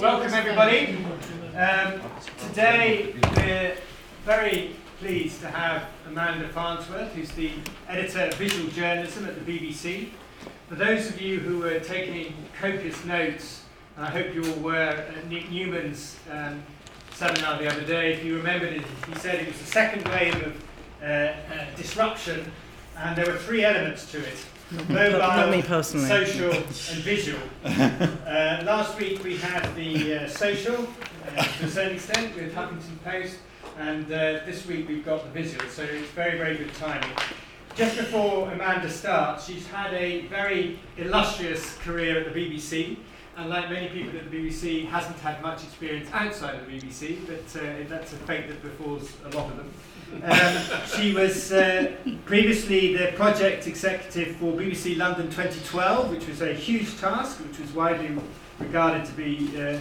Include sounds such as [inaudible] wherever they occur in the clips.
Welcome everybody. Um, today we're very pleased to have Amanda Farnsworth, who's the editor of visual journalism at the BBC. For those of you who were taking copious notes, and I hope you all were at Nick Newman's um, seminar the other day, if you remembered it, he said it was the second wave of uh, uh, disruption, and there were three elements to it mobile, Not me personally. social, and visual. Uh, last week we had the uh, social, uh, to a certain extent, with Huffington Post, and uh, this week we've got the visual, so it's very, very good timing. Just before Amanda starts, she's had a very illustrious career at the BBC, and like many people at the BBC, hasn't had much experience outside of the BBC, but uh, that's a fate that befalls a lot of them. Um, she was uh, previously the project executive for BBC London 2012, which was a huge task, which was widely regarded to be uh,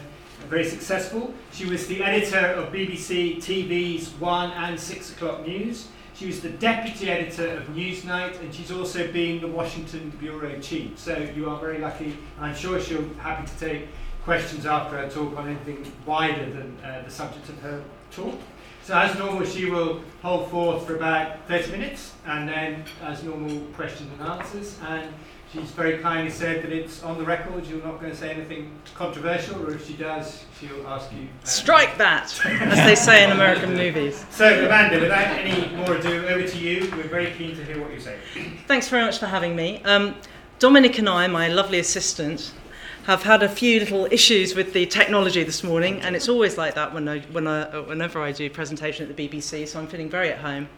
very successful. She was the editor of BBC TV's 1 and 6 o'clock news. She was the deputy editor of Newsnight, and she's also been the Washington bureau chief. So you are very lucky, and I'm sure she'll be happy to take questions after her talk on anything wider than uh, the subject of her talk. So as normal, she will hold forth for about 30 minutes, and then as normal, questions and answers. And she's very kindly said that it's on the record. You're not going to say anything controversial, or if she does, she'll ask you. Strike that, as they say in American movies. So Amanda, without any more ado, over to you. We're very keen to hear what you say. Thanks very much for having me. Um, Dominic and I, my lovely assistant, have had a few little issues with the technology this morning, and it's always like that when I, when I, whenever I do a presentation at the BBC, so I'm feeling very at home.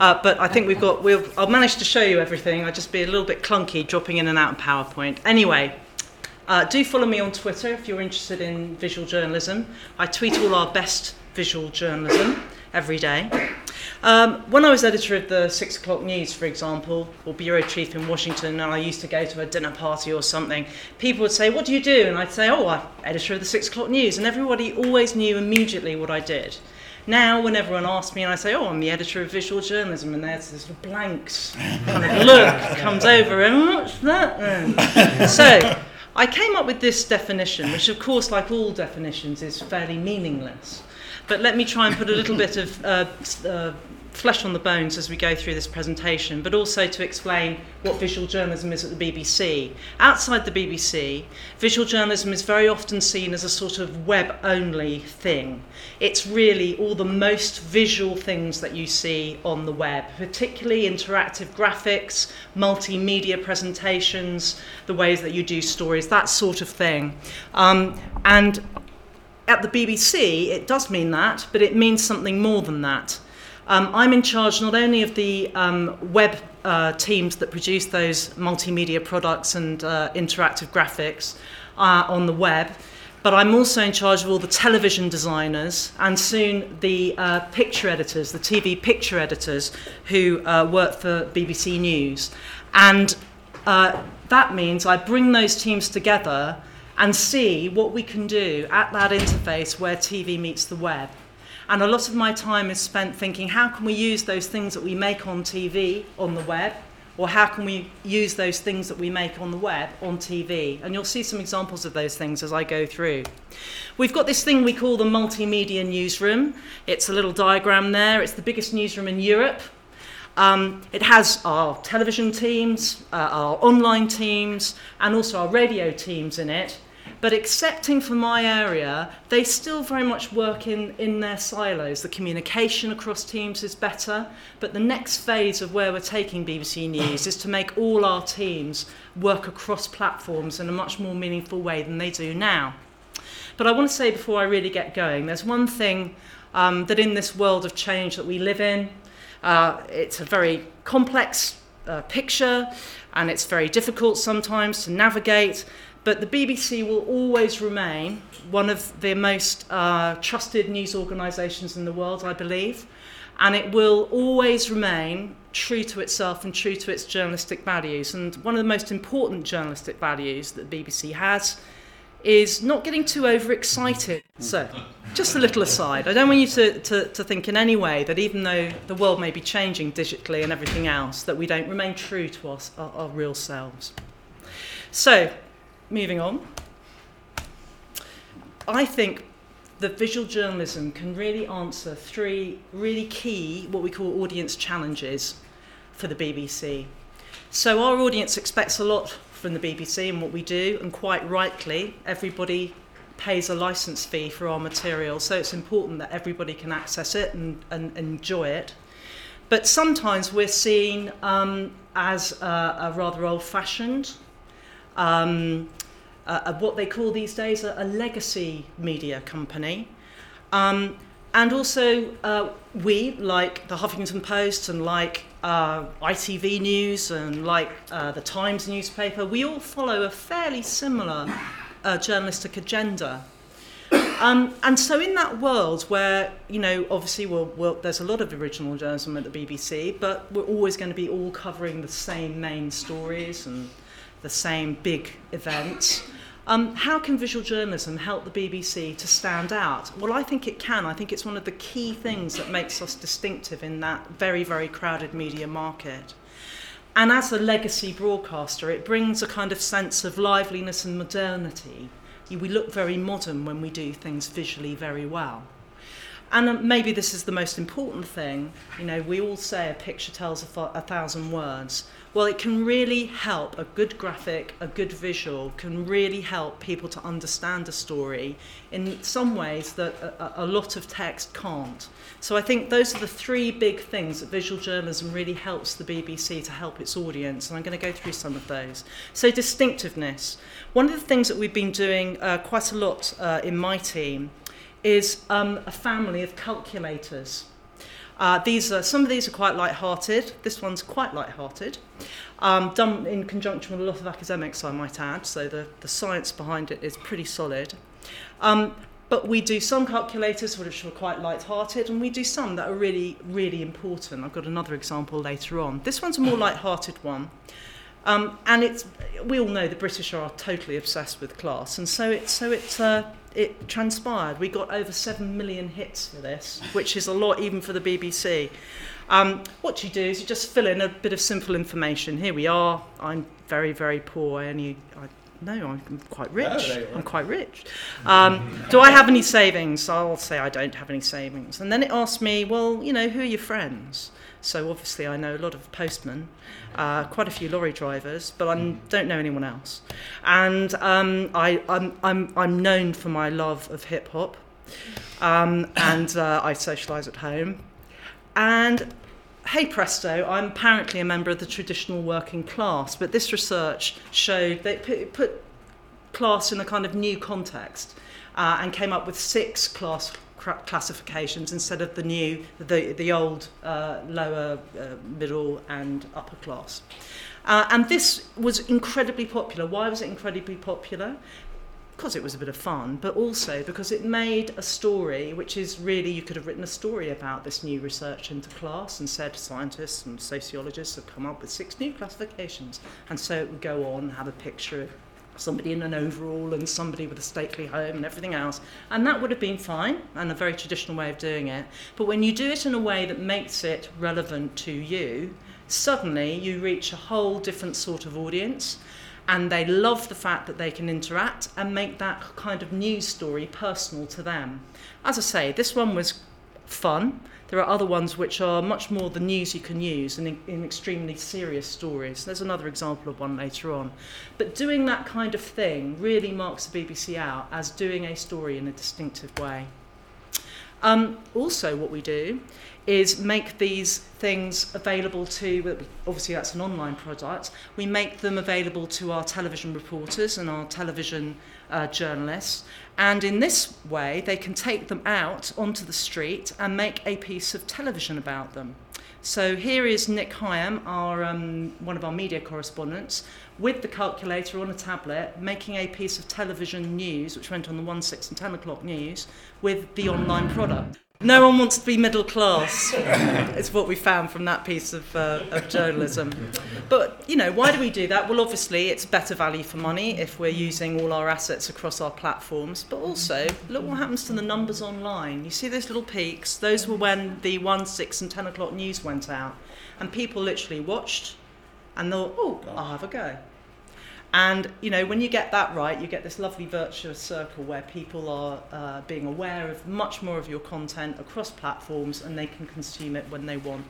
Uh, but I think we've got, we'll, I'll manage to show you everything. I'll just be a little bit clunky dropping in and out of PowerPoint. Anyway, uh, do follow me on Twitter if you're interested in visual journalism. I tweet all our best visual journalism every day. Um, when I was editor of the Six O'Clock News, for example, or bureau chief in Washington, and I used to go to a dinner party or something, people would say, What do you do? And I'd say, Oh, I'm editor of the Six O'Clock News. And everybody always knew immediately what I did. Now, when everyone asks me and I say, Oh, I'm the editor of visual journalism, and there's this blanks kind of [laughs] look comes over, and what's that then? [laughs] so, I came up with this definition, which, of course, like all definitions, is fairly meaningless. But let me try and put a little bit of uh, uh, flesh on the bones as we go through this presentation, but also to explain what visual journalism is at the BBC. Outside the BBC, visual journalism is very often seen as a sort of web only thing. It's really all the most visual things that you see on the web, particularly interactive graphics, multimedia presentations, the ways that you do stories, that sort of thing. Um, and at the BBC, it does mean that, but it means something more than that. Um, I'm in charge not only of the um, web uh, teams that produce those multimedia products and uh, interactive graphics uh, on the web, but I'm also in charge of all the television designers and soon the uh, picture editors, the TV picture editors who uh, work for BBC News. And uh, that means I bring those teams together and see what we can do at that interface where TV meets the web. And a lot of my time is spent thinking how can we use those things that we make on TV on the web, or how can we use those things that we make on the web on TV? And you'll see some examples of those things as I go through. We've got this thing we call the multimedia newsroom. It's a little diagram there. It's the biggest newsroom in Europe. Um, it has our television teams, uh, our online teams, and also our radio teams in it. But excepting for my area, they still very much work in, in their silos. The communication across teams is better, but the next phase of where we're taking BBC News is to make all our teams work across platforms in a much more meaningful way than they do now. But I want to say before I really get going, there's one thing um, that in this world of change that we live in, uh, it's a very complex uh, picture and it's very difficult sometimes to navigate. But the BBC will always remain one of the most uh, trusted news organisations in the world, I believe. And it will always remain true to itself and true to its journalistic values. And one of the most important journalistic values that the BBC has is not getting too overexcited. So, just a little aside. I don't want you to, to, to think in any way that even though the world may be changing digitally and everything else, that we don't remain true to us, our, our real selves. So, moving on. I think that visual journalism can really answer three really key, what we call audience challenges for the BBC. So our audience expects a lot from the BBC and what we do, and quite rightly, everybody pays a license fee for our material, so it's important that everybody can access it and, and enjoy it. But sometimes we're seen um, as a, a rather old fashioned, um, uh, what they call these days a, a legacy media company. Um, and also, uh, we, like the Huffington Post and like uh, ITV News and like uh, the Times newspaper, we all follow a fairly similar uh, journalistic agenda. Um, and so, in that world where, you know, obviously we'll, we'll, there's a lot of original journalism at the BBC, but we're always going to be all covering the same main stories and the same big events. Um, how can visual journalism help the BBC to stand out? Well, I think it can. I think it's one of the key things that makes us distinctive in that very, very crowded media market. And as a legacy broadcaster, it brings a kind of sense of liveliness and modernity. We look very modern when we do things visually very well. And um, maybe this is the most important thing. You know, we all say a picture tells a, a thousand words. Well, it can really help, a good graphic, a good visual can really help people to understand a story in some ways that a, a lot of text can't. So I think those are the three big things that visual journalism really helps the BBC to help its audience, and I'm going to go through some of those. So, distinctiveness. One of the things that we've been doing uh, quite a lot uh, in my team is um, a family of calculators. Uh, these are, some of these are quite light-hearted. This one's quite light-hearted. Um, done in conjunction with a lot of academics, I might add, so the, the science behind it is pretty solid. Um, but we do some calculators which are quite light-hearted, and we do some that are really, really important. I've got another example later on. This one's a more light-hearted one. Um, and it's, we all know the British are totally obsessed with class, and so it's, so it's, uh, it transpired. We got over 7 million hits for this, which is a lot even for the BBC. Um, what you do is you just fill in a bit of simple information. Here we are. I'm very, very poor. I only, I, no, I'm quite rich. Oh, I'm quite rich. Um, do I have any savings? I'll say I don't have any savings. And then it asks me, well, you know, who are your friends? So obviously, I know a lot of postmen, uh, quite a few lorry drivers, but I don't know anyone else. And um, I, I'm, I'm, I'm known for my love of hip hop, um, and uh, I socialise at home. And hey presto, I'm apparently a member of the traditional working class, but this research showed they it put class in a kind of new context uh, and came up with six class classifications instead of the new, the, the old uh, lower, uh, middle, and upper class. Uh, and this was incredibly popular. Why was it incredibly popular? Because it was a bit of fun, but also because it made a story, which is really, you could have written a story about this new research into class and said scientists and sociologists have come up with six new classifications. And so it would go on, have a picture of somebody in an overall and somebody with a stately home and everything else. And that would have been fine and a very traditional way of doing it. But when you do it in a way that makes it relevant to you, suddenly you reach a whole different sort of audience. And they love the fact that they can interact and make that kind of news story personal to them. As I say, this one was fun. There are other ones which are much more the news you can use and in, in extremely serious stories. There's another example of one later on. But doing that kind of thing really marks the BBC out as doing a story in a distinctive way. Um, also, what we do is make these things available to, obviously that's an online product, we make them available to our television reporters and our television uh, journalists. And in this way, they can take them out onto the street and make a piece of television about them. So here is Nick Higham, our, um, one of our media correspondents, with the calculator on a tablet, making a piece of television news, which went on the 1, 6 and 10 o'clock news, with the online product. No one wants to be middle class. [laughs] it's what we found from that piece of, uh, of journalism. But, you know, why do we do that? Well, obviously, it's better value for money if we're using all our assets across our platforms. But also, look what happens to the numbers online. You see those little peaks? Those were when the 1, 6, and 10 o'clock news went out. And people literally watched and thought, oh, I'll have a go. And you know, when you get that right, you get this lovely virtuous circle where people are uh, being aware of much more of your content across platforms, and they can consume it when they want.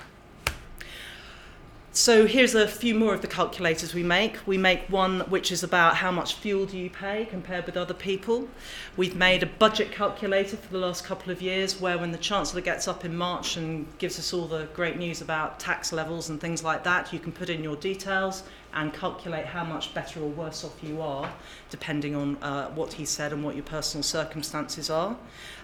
So here's a few more of the calculators we make. We make one which is about how much fuel do you pay compared with other people. We've made a budget calculator for the last couple of years where when the Chancellor gets up in March and gives us all the great news about tax levels and things like that, you can put in your details and calculate how much better or worse off you are, depending on uh, what he said and what your personal circumstances are.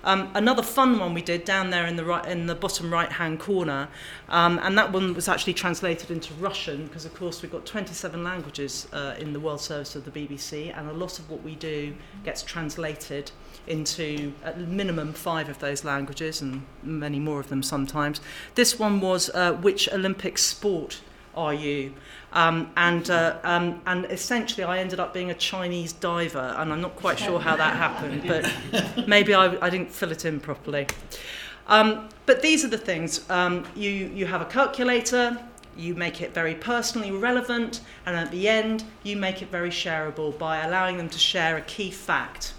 Um, another fun one we did down there in the right, in the bottom right-hand corner, um, and that one was actually translated into Russian because, of course, we've got 27 languages uh, in the world service of the BBC, and a lot of what we do gets translated into at minimum five of those languages and many more of them sometimes. This one was uh, which Olympic sport are you? Um, and, uh, um, and essentially, I ended up being a Chinese diver, and I'm not quite sure how that happened, but maybe I, I didn't fill it in properly. Um, but these are the things um, you, you have a calculator, you make it very personally relevant, and at the end, you make it very shareable by allowing them to share a key fact.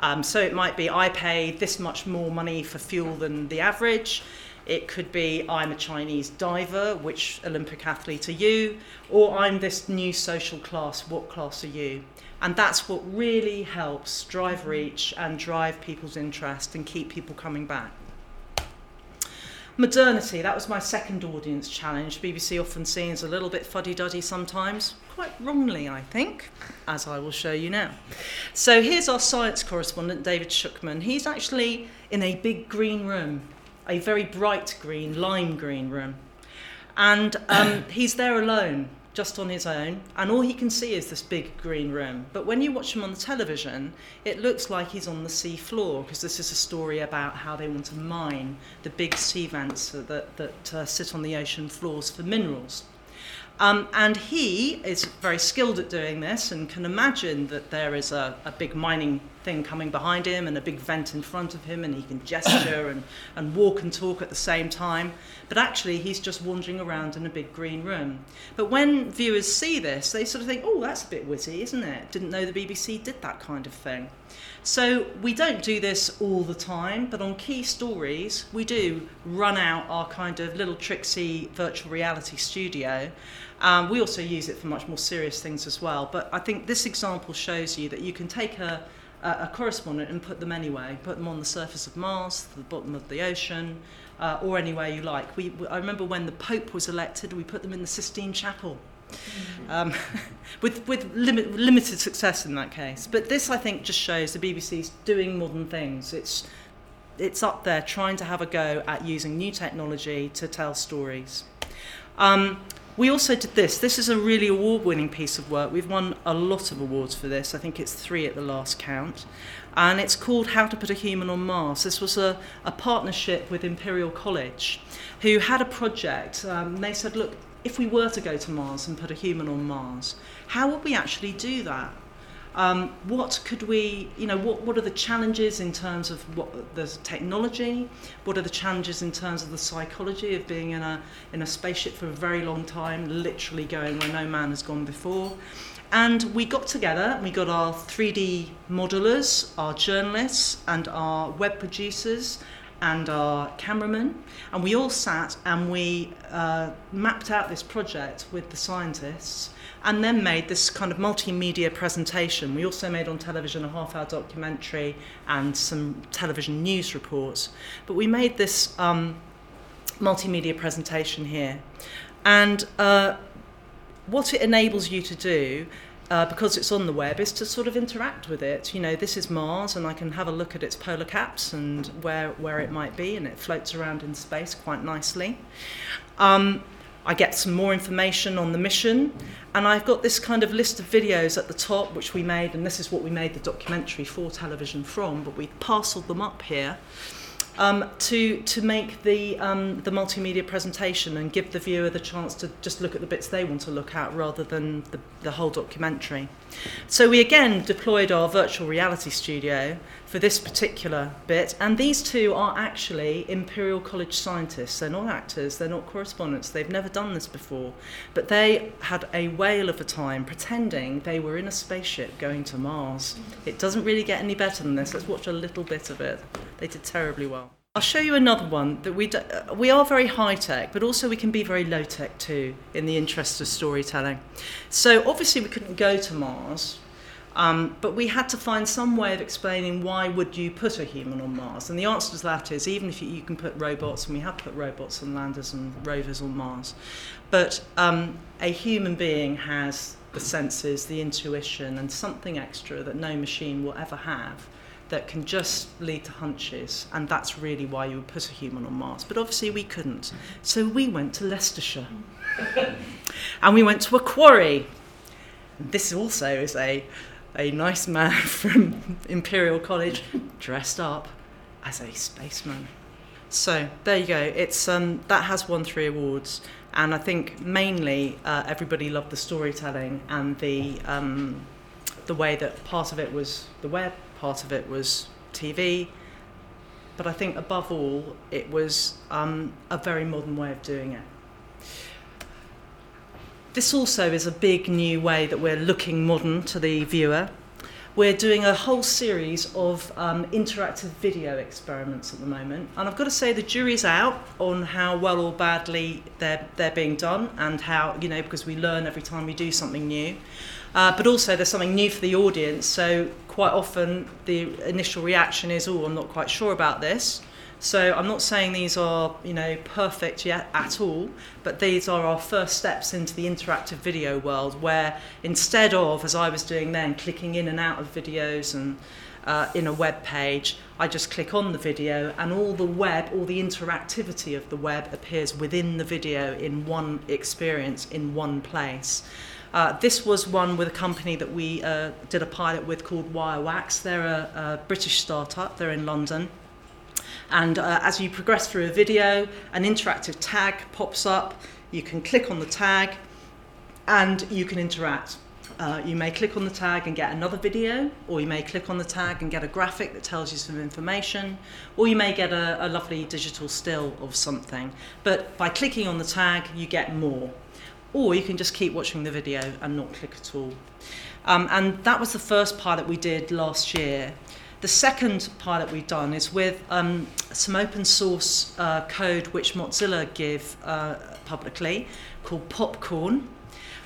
Um, so it might be I pay this much more money for fuel than the average. It could be I'm a Chinese diver, which Olympic athlete are you? Or I'm this new social class, what class are you? And that's what really helps drive reach and drive people's interest and keep people coming back. Modernity, that was my second audience challenge. BBC often seen as a little bit fuddy duddy sometimes, quite wrongly, I think, as I will show you now. So here's our science correspondent, David Shukman. He's actually in a big green room a very bright green, lime green room. And um, [coughs] he's there alone, just on his own, and all he can see is this big green room. But when you watch him on the television, it looks like he's on the sea floor, because this is a story about how they want to mine the big sea vents that, that uh, sit on the ocean floors for minerals. Um, and he is very skilled at doing this and can imagine that there is a, a big mining thing coming behind him and a big vent in front of him, and he can gesture and, and walk and talk at the same time. But actually, he's just wandering around in a big green room. But when viewers see this, they sort of think, oh, that's a bit witty, isn't it? Didn't know the BBC did that kind of thing. So we don't do this all the time, but on key stories, we do run out our kind of little tricksy virtual reality studio. Um, we also use it for much more serious things as well. But I think this example shows you that you can take a, a correspondent and put them anyway, Put them on the surface of Mars, the bottom of the ocean, uh, or anywhere you like. We, I remember when the Pope was elected, we put them in the Sistine Chapel. Mm-hmm. Um, [laughs] with with limit, limited success in that case. But this, I think, just shows the BBC's doing modern things. It's it's up there trying to have a go at using new technology to tell stories. Um, we also did this. This is a really award winning piece of work. We've won a lot of awards for this. I think it's three at the last count. And it's called How to Put a Human on Mars. This was a, a partnership with Imperial College, who had a project. Um, they said, look, if we were to go to Mars and put a human on Mars, how would we actually do that? Um, what could we, you know, what, what are the challenges in terms of what the technology? What are the challenges in terms of the psychology of being in a, in a spaceship for a very long time, literally going where no man has gone before? And we got together, we got our 3D modelers, our journalists, and our web producers, and our cameraman, and we all sat and we uh, mapped out this project with the scientists and then made this kind of multimedia presentation. We also made on television a half hour documentary and some television news reports. But we made this um, multimedia presentation here. And uh, what it enables you to do uh, because it's on the web, is to sort of interact with it. You know, this is Mars, and I can have a look at its polar caps and where, where it might be, and it floats around in space quite nicely. Um, I get some more information on the mission, and I've got this kind of list of videos at the top, which we made, and this is what we made the documentary for television from, but we parceled them up here. Um, to to make the um, the multimedia presentation and give the viewer the chance to just look at the bits they want to look at rather than the, the whole documentary. So we again deployed our virtual reality studio for this particular bit, and these two are actually Imperial College scientists. They're not actors, they're not correspondents, they've never done this before, but they had a whale of a time pretending they were in a spaceship going to Mars. It doesn't really get any better than this. Let's watch a little bit of it. They did terribly well. I'll show you another one that we do, uh, we are very high tech, but also we can be very low tech too, in the interest of storytelling. So obviously we couldn't go to Mars, um, but we had to find some way of explaining why would you put a human on Mars, and the answer to that is even if you, you can put robots, and we have put robots and landers and rovers on Mars, but um, a human being has the senses, the intuition, and something extra that no machine will ever have that can just lead to hunches, and that's really why you would put a human on Mars. But obviously, we couldn't. So we went to Leicestershire. and we went to a quarry. This also is a, a nice man [laughs] from Imperial College dressed up as a spaceman. So there you go. It's um, that has won three awards, and I think mainly uh, everybody loved the storytelling and the um, the way that part of it was the web, part of it was TV, but I think above all it was um, a very modern way of doing it. This also is a big new way that we're looking modern to the viewer. We're doing a whole series of um, interactive video experiments at the moment, and I've got to say the jury's out on how well or badly they're they're being done, and how you know because we learn every time we do something new. Uh, but also there's something new for the audience, so quite often the initial reaction is, "Oh, I'm not quite sure about this." So I'm not saying these are, you know, perfect yet at all, but these are our first steps into the interactive video world where instead of, as I was doing then, clicking in and out of videos and uh, in a web page, I just click on the video and all the web, all the interactivity of the web appears within the video in one experience, in one place. Uh, this was one with a company that we uh, did a pilot with called Wirewax. They're a, a British startup, they're in London. And uh, as you progress through a video, an interactive tag pops up. You can click on the tag and you can interact. Uh, you may click on the tag and get another video, or you may click on the tag and get a graphic that tells you some information, or you may get a, a lovely digital still of something. But by clicking on the tag, you get more. Or you can just keep watching the video and not click at all. Um, and that was the first pilot we did last year. The second pilot we've done is with um, some open source uh, code which Mozilla give uh, publicly called Popcorn.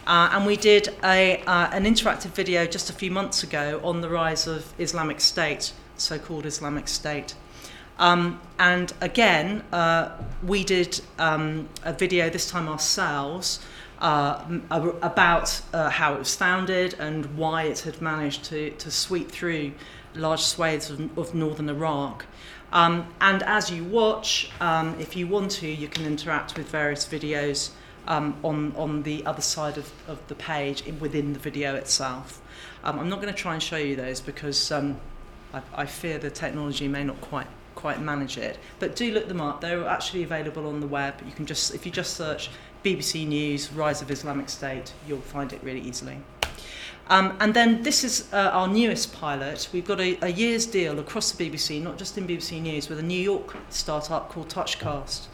Uh, and we did a, uh, an interactive video just a few months ago on the rise of Islamic State, so called Islamic State. Um, and again, uh, we did um, a video this time ourselves uh, about uh, how it was founded and why it had managed to, to sweep through large swathes of, of northern Iraq. Um, and as you watch, um, if you want to, you can interact with various videos um, on, on the other side of, of the page in, within the video itself. Um, I'm not going to try and show you those because um, I, I fear the technology may not quite quite manage it. But do look them up. They're actually available on the web. You can just if you just search BBC News Rise of Islamic State, you'll find it really easily. Um, and then this is uh, our newest pilot. We've got a, a year's deal across the BBC, not just in BBC News, with a New York startup called Touchcast.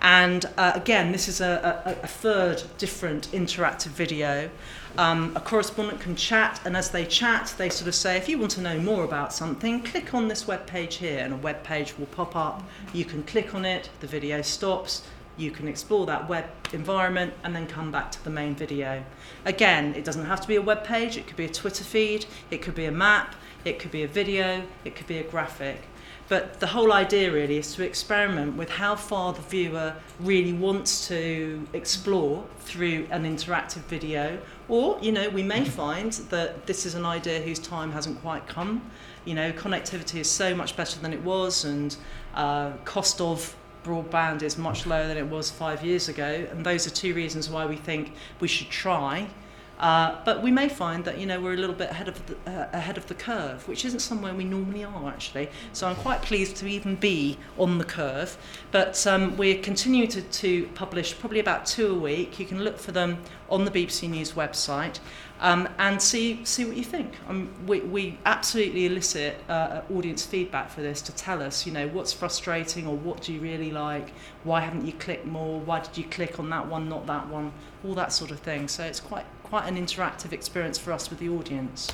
And uh, again, this is a, a, a third different interactive video. Um, a correspondent can chat, and as they chat, they sort of say, if you want to know more about something, click on this web page here, and a web page will pop up. You can click on it, the video stops, you can explore that web environment and then come back to the main video. Again, it doesn't have to be a web page, it could be a Twitter feed, it could be a map, it could be a video, it could be a graphic. But the whole idea really is to experiment with how far the viewer really wants to explore through an interactive video. Or, you know, we may find that this is an idea whose time hasn't quite come. You know, connectivity is so much better than it was, and uh, cost of broadband is much lower than it was five years ago. And those are two reasons why we think we should try Uh, but we may find that you know we're a little bit ahead of the, uh, ahead of the curve, which isn't somewhere we normally are actually. So I'm quite pleased to even be on the curve. But um, we're continuing to, to publish probably about two a week. You can look for them on the BBC News website um, and see see what you think. Um, we, we absolutely elicit uh, audience feedback for this to tell us, you know, what's frustrating or what do you really like, why haven't you clicked more, why did you click on that one, not that one, all that sort of thing. So it's quite quite an interactive experience for us with the audience.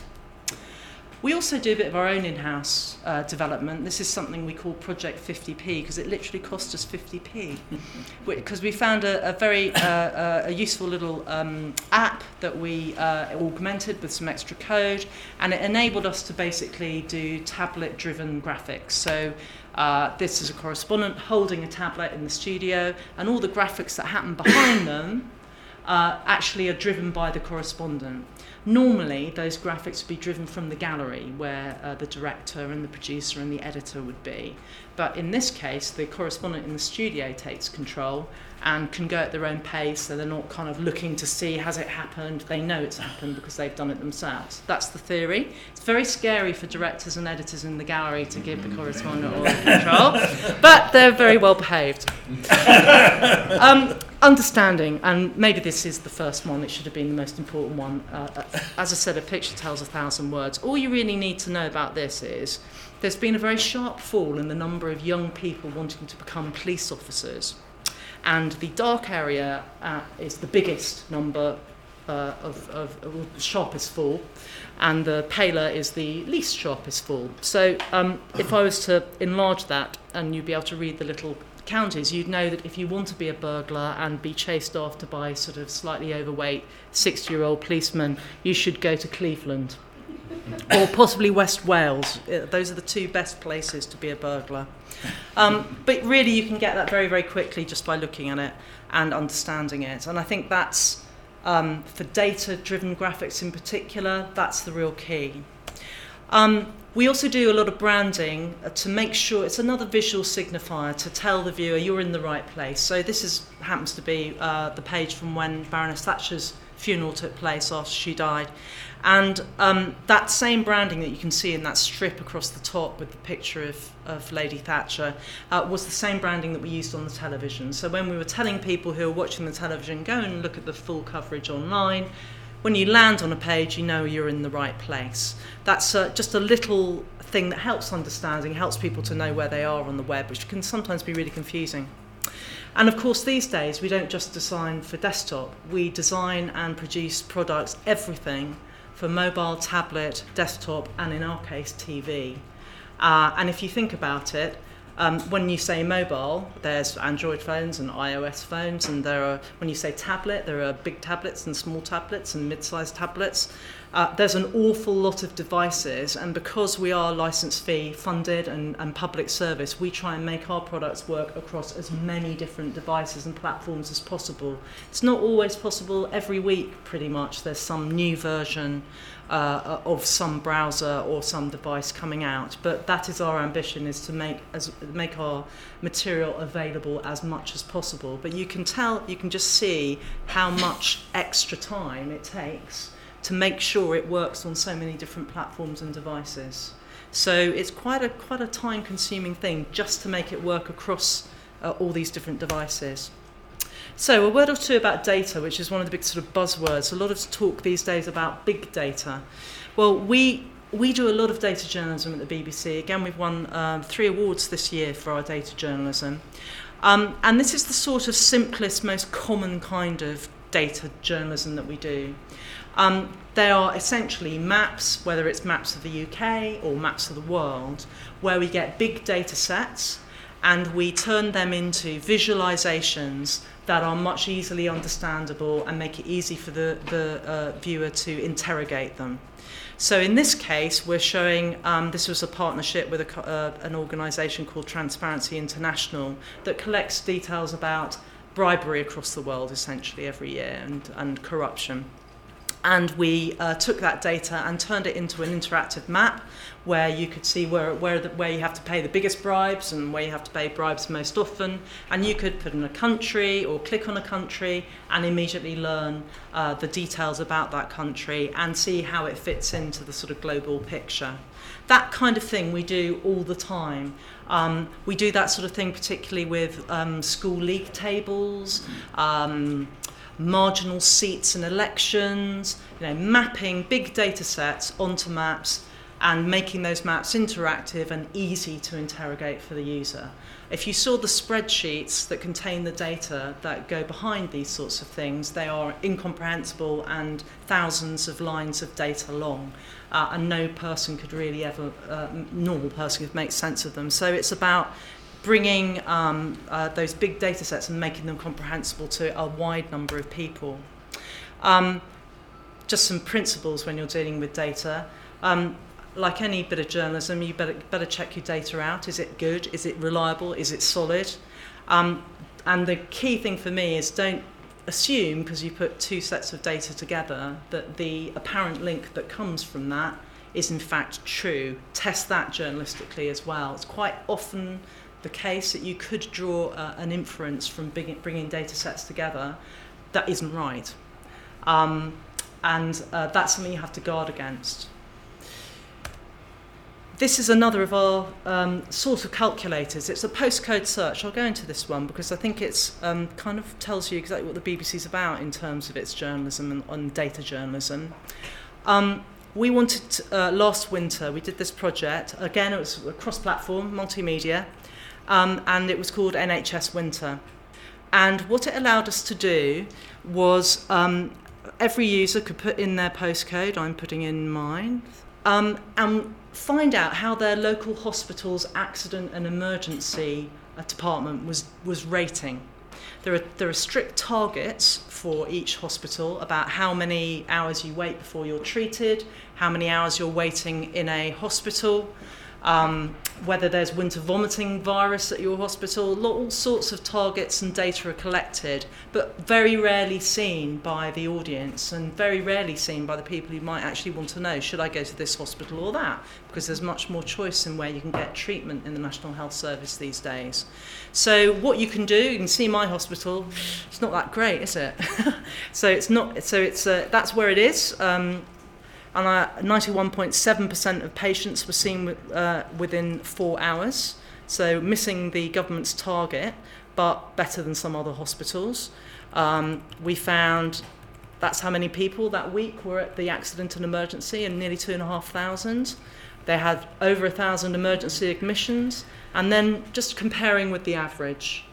We also do a bit of our own in-house uh, development. This is something we call Project 50p because it literally cost us 50p. Because [laughs] we found a, a very uh, uh, a useful little um, app that we uh, augmented with some extra code, and it enabled us to basically do tablet-driven graphics. So uh, this is a correspondent holding a tablet in the studio, and all the graphics that happen behind them uh, actually are driven by the correspondent. Normally, those graphics would be driven from the gallery where uh, the director and the producer and the editor would be. But in this case, the correspondent in the studio takes control and can go at their own pace, so they're not kind of looking to see has it happened. They know it's happened because they've done it themselves. That's the theory. It's very scary for directors and editors in the gallery to give the correspondent all the control, [laughs] but they're very well behaved. [laughs] um, understanding, and maybe this is the first one, it should have been the most important one. Uh, as I said, a picture tells a thousand words. All you really need to know about this is there's been a very sharp fall in the number of young people wanting to become police officers. And the dark area uh, is the biggest number uh, of, of, of sharpest fall, and the paler is the least sharpest fall. So um, if I was to enlarge that, and you'd be able to read the little counties, you'd know that if you want to be a burglar and be chased after by sort of slightly overweight 60 year old policemen, you should go to Cleveland or possibly West Wales. Uh, Those are the two best places to be a burglar. Um, but really, you can get that very, very quickly just by looking at it and understanding it. And I think that's, um, for data driven graphics in particular, that's the real key. Um, we also do a lot of branding uh, to make sure it's another visual signifier to tell the viewer you're in the right place. So this is happens to be uh, the page from when Baroness Thatcher's funeral took place after she died. And um, that same branding that you can see in that strip across the top with the picture of, of Lady Thatcher uh, was the same branding that we used on the television. So when we were telling people who are watching the television, go and look at the full coverage online, when you land on a page, you know you're in the right place. That's uh, just a little thing that helps understanding, helps people to know where they are on the web, which can sometimes be really confusing. And of course, these days, we don't just design for desktop, we design and produce products, everything for mobile, tablet, desktop, and in our case, TV. Uh, and if you think about it, um, when you say mobile, there's Android phones and iOS phones, and there are, when you say tablet, there are big tablets and small tablets and mid sized tablets. Uh, there's an awful lot of devices, and because we are license fee funded and, and public service, we try and make our products work across as many different devices and platforms as possible. It's not always possible every week, pretty much. There's some new version uh, of some browser or some device coming out. But that is our ambition: is to make as make our material available as much as possible. But you can tell, you can just see how much extra time it takes to make sure it works on so many different platforms and devices. So it's quite a quite a time-consuming thing just to make it work across uh, all these different devices. So, a word or two about data, which is one of the big sort of buzzwords. A lot of talk these days about big data. Well, we we do a lot of data journalism at the BBC. Again, we've won um, three awards this year for our data journalism. Um, and this is the sort of simplest, most common kind of data journalism that we do. Um, they are essentially maps, whether it's maps of the UK or maps of the world, where we get big data sets and we turn them into visualizations that are much easily understandable and make it easy for the, the uh, viewer to interrogate them. So in this case, we're showing um, this was a partnership with a, uh, an organisation called Transparency International that collects details about bribery across the world, essentially every year, and, and corruption. And we uh, took that data and turned it into an interactive map where you could see where, where, the, where you have to pay the biggest bribes and where you have to pay bribes most often. And you could put in a country or click on a country and immediately learn uh, the details about that country and see how it fits into the sort of global picture. That kind of thing we do all the time. Um, we do that sort of thing particularly with um, school league tables. Um, marginal seats in elections, you know, mapping big data sets onto maps and making those maps interactive and easy to interrogate for the user. If you saw the spreadsheets that contain the data that go behind these sorts of things, they are incomprehensible and thousands of lines of data long. Uh, and no person could really ever, uh, normal person could make sense of them. So it's about bringing um, uh, those big data sets and making them comprehensible to a wide number of people. Um, just some principles when you're dealing with data. Um, like any bit of journalism, you better, better check your data out. Is it good? Is it reliable? Is it solid? Um, and the key thing for me is don't assume, because you put two sets of data together, that the apparent link that comes from that is in fact true. Test that journalistically as well. It's quite often the case that you could draw uh, an inference from bringing data sets together that isn't right. Um, and uh, that's something you have to guard against. This is another of our um, sort of calculators. It's a postcode search. I'll go into this one because I think it's um, kind of tells you exactly what the BBC is about in terms of its journalism and on data journalism. Um, we wanted to, uh, last winter we did this project again it was cross-platform multimedia um, and it was called NHS Winter. And what it allowed us to do was um, every user could put in their postcode, I'm putting in mine, um, and find out how their local hospital's accident and emergency department was, was rating. There are, there are strict targets for each hospital about how many hours you wait before you're treated, how many hours you're waiting in a hospital, um, whether there's winter vomiting virus at your hospital, all sorts of targets and data are collected, but very rarely seen by the audience and very rarely seen by the people who might actually want to know should I go to this hospital or that? Because there's much more choice in where you can get treatment in the National Health Service these days. So, what you can do, you can see my hospital, it's not that great, is it? [laughs] so, it's not, so it's, uh, that's where it is. Um, and 91.7% of patients were seen uh, within four hours, so missing the government's target, but better than some other hospitals. Um, we found that's how many people that week were at the accident and emergency, and nearly two and a half thousand. They had over a thousand emergency admissions, and then just comparing with the average.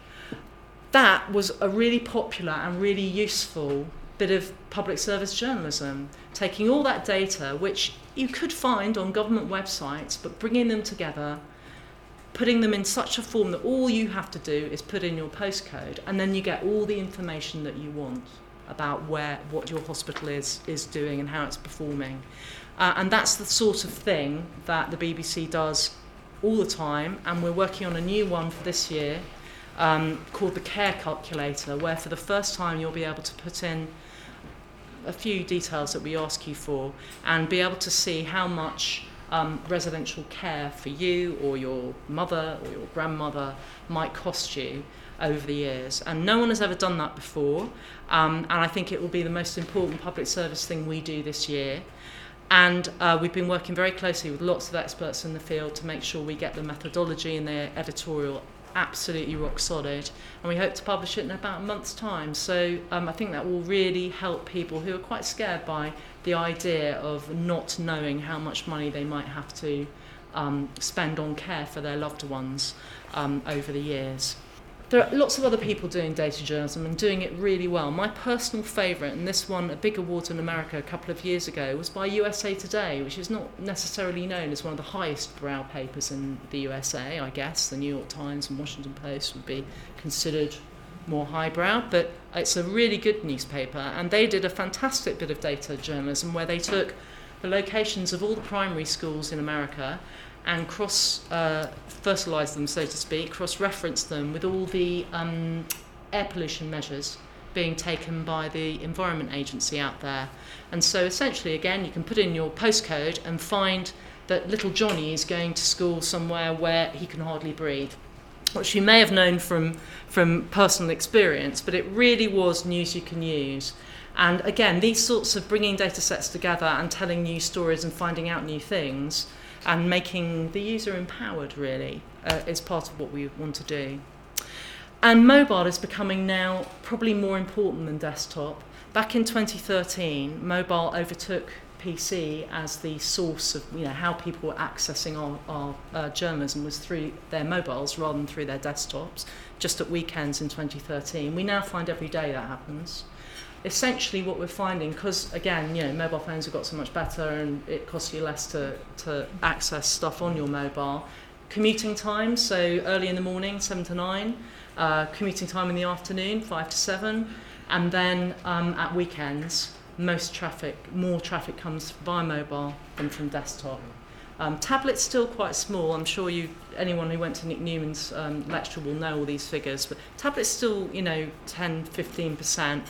That was a really popular and really useful bit of public service journalism, taking all that data, which you could find on government websites, but bringing them together, putting them in such a form that all you have to do is put in your postcode, and then you get all the information that you want about where what your hospital is is doing and how it's performing. Uh, and that's the sort of thing that the BBC does all the time, and we're working on a new one for this year um, called the Care Calculator, where for the first time you'll be able to put in a few details that we ask you for and be able to see how much um, residential care for you or your mother or your grandmother might cost you over the years. And no one has ever done that before. Um, and I think it will be the most important public service thing we do this year. And uh, we've been working very closely with lots of experts in the field to make sure we get the methodology and the editorial absolutely rock solid. And we hope to publish it in about a month's time. So um, I think that will really help people who are quite scared by the idea of not knowing how much money they might have to um, spend on care for their loved ones um, over the years. There are lots of other people doing data journalism and doing it really well. My personal favourite, and this won a big award in America a couple of years ago, was by USA Today, which is not necessarily known as one of the highest brow papers in the USA, I guess. The New York Times and Washington Post would be considered more highbrow, but it's a really good newspaper, and they did a fantastic bit of data journalism where they took the locations of all the primary schools in America and cross uh, fertilise them, so to speak, cross reference them with all the um, air pollution measures being taken by the Environment Agency out there. And so essentially, again, you can put in your postcode and find that little Johnny is going to school somewhere where he can hardly breathe, which you may have known from, from personal experience, but it really was news you can use. And again, these sorts of bringing data sets together and telling new stories and finding out new things and making the user empowered really uh, is part of what we want to do. And mobile is becoming now probably more important than desktop. Back in 2013, mobile overtook PC as the source of you know how people were accessing our, our uh, journalism was through their mobiles rather than through their desktops. Just at weekends in 2013, we now find every day that happens essentially what we're finding, because again, you know, mobile phones have got so much better and it costs you less to, to access stuff on your mobile. Commuting time, so early in the morning, 7 to 9, uh, commuting time in the afternoon, 5 to 7, and then um, at weekends, most traffic, more traffic comes via mobile than from desktop. Um, tablets still quite small. I'm sure you, anyone who went to Nick Newman's um, lecture will know all these figures. But tablets still, you know, 10, 15 percent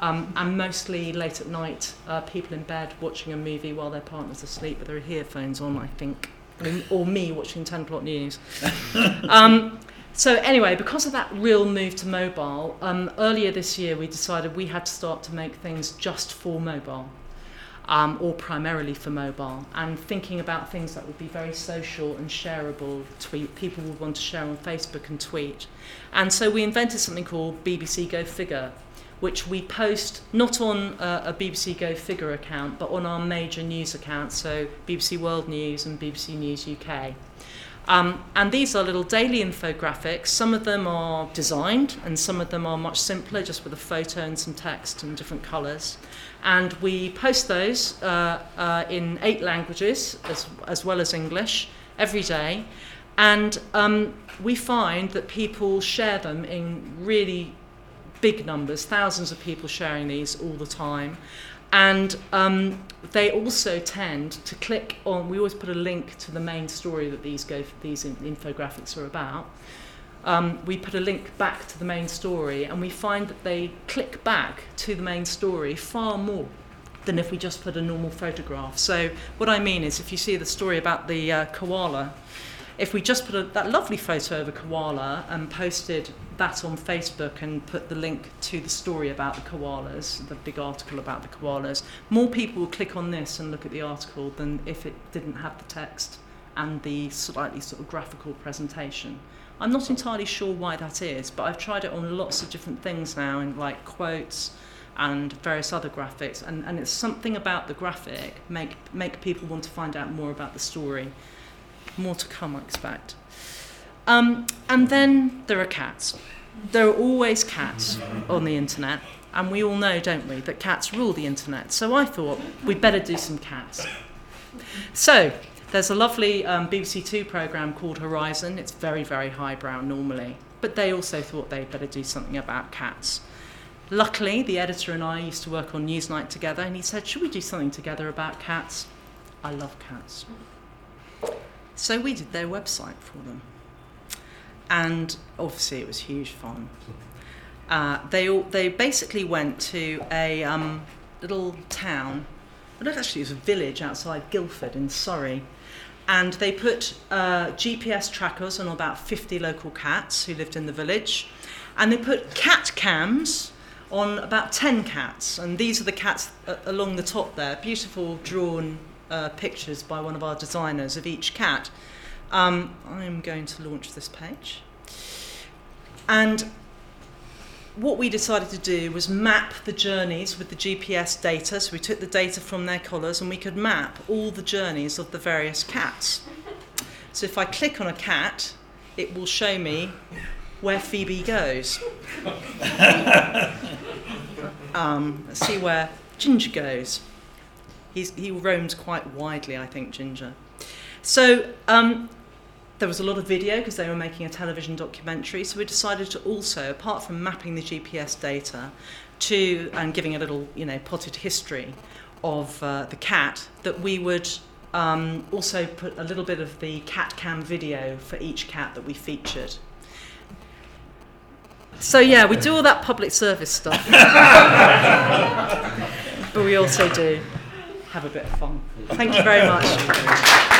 um, and mostly late at night, uh, people in bed watching a movie while their partner's asleep with their earphones on, I think, or, me watching 10 o'clock news. [laughs] um, so anyway, because of that real move to mobile, um, earlier this year we decided we had to start to make things just for mobile. Um, or primarily for mobile, and thinking about things that would be very social and shareable, tweet people would want to share on Facebook and tweet. And so we invented something called BBC Go Figure, which we post not on a, a BBC Go Figure account, but on our major news accounts, so BBC World News and BBC News UK. Um, and these are little daily infographics. Some of them are designed, and some of them are much simpler, just with a photo and some text and different colours. And we post those uh, uh, in eight languages, as, as well as English, every day. And um, we find that people share them in really big numbers, thousands of people sharing these all the time. And um, they also tend to click on, we always put a link to the main story that these, go, these infographics are about. Um, we put a link back to the main story, and we find that they click back to the main story far more than if we just put a normal photograph. So, what I mean is, if you see the story about the uh, koala, if we just put a, that lovely photo of a koala and posted that on Facebook and put the link to the story about the koalas, the big article about the koalas, more people will click on this and look at the article than if it didn't have the text and the slightly sort of graphical presentation. I'm not entirely sure why that is, but I've tried it on lots of different things now, in like quotes and various other graphics, and, and it's something about the graphic make make people want to find out more about the story. More to come, I expect. Um, and then there are cats. There are always cats on the internet, and we all know, don't we, that cats rule the internet. So I thought we'd better do some cats. So there's a lovely um, BBC Two programme called Horizon. It's very, very highbrow normally, but they also thought they'd better do something about cats. Luckily, the editor and I used to work on Newsnight together, and he said, Should we do something together about cats? I love cats. So we did their website for them. And obviously, it was huge fun. Uh, they, all, they basically went to a um, little town, well, actually, it was a village outside Guildford in Surrey. And they put uh, GPS trackers on about 50 local cats who lived in the village. And they put cat cams on about 10 cats. And these are the cats uh, along the top there, beautiful drawn uh, pictures by one of our designers of each cat. Um, I'm going to launch this page. And what we decided to do was map the journeys with the GPS data. So we took the data from their collars and we could map all the journeys of the various cats. So if I click on a cat, it will show me where Phoebe goes. [laughs] um, let's see where Ginger goes. He's, he roams quite widely, I think, Ginger. So um, there was a lot of video because they were making a television documentary. So we decided to also, apart from mapping the GPS data, to and giving a little, you know, potted history of uh, the cat, that we would um, also put a little bit of the cat cam video for each cat that we featured. So yeah, we do all that public service stuff, [laughs] but we also do have a bit of fun. Thank you very much.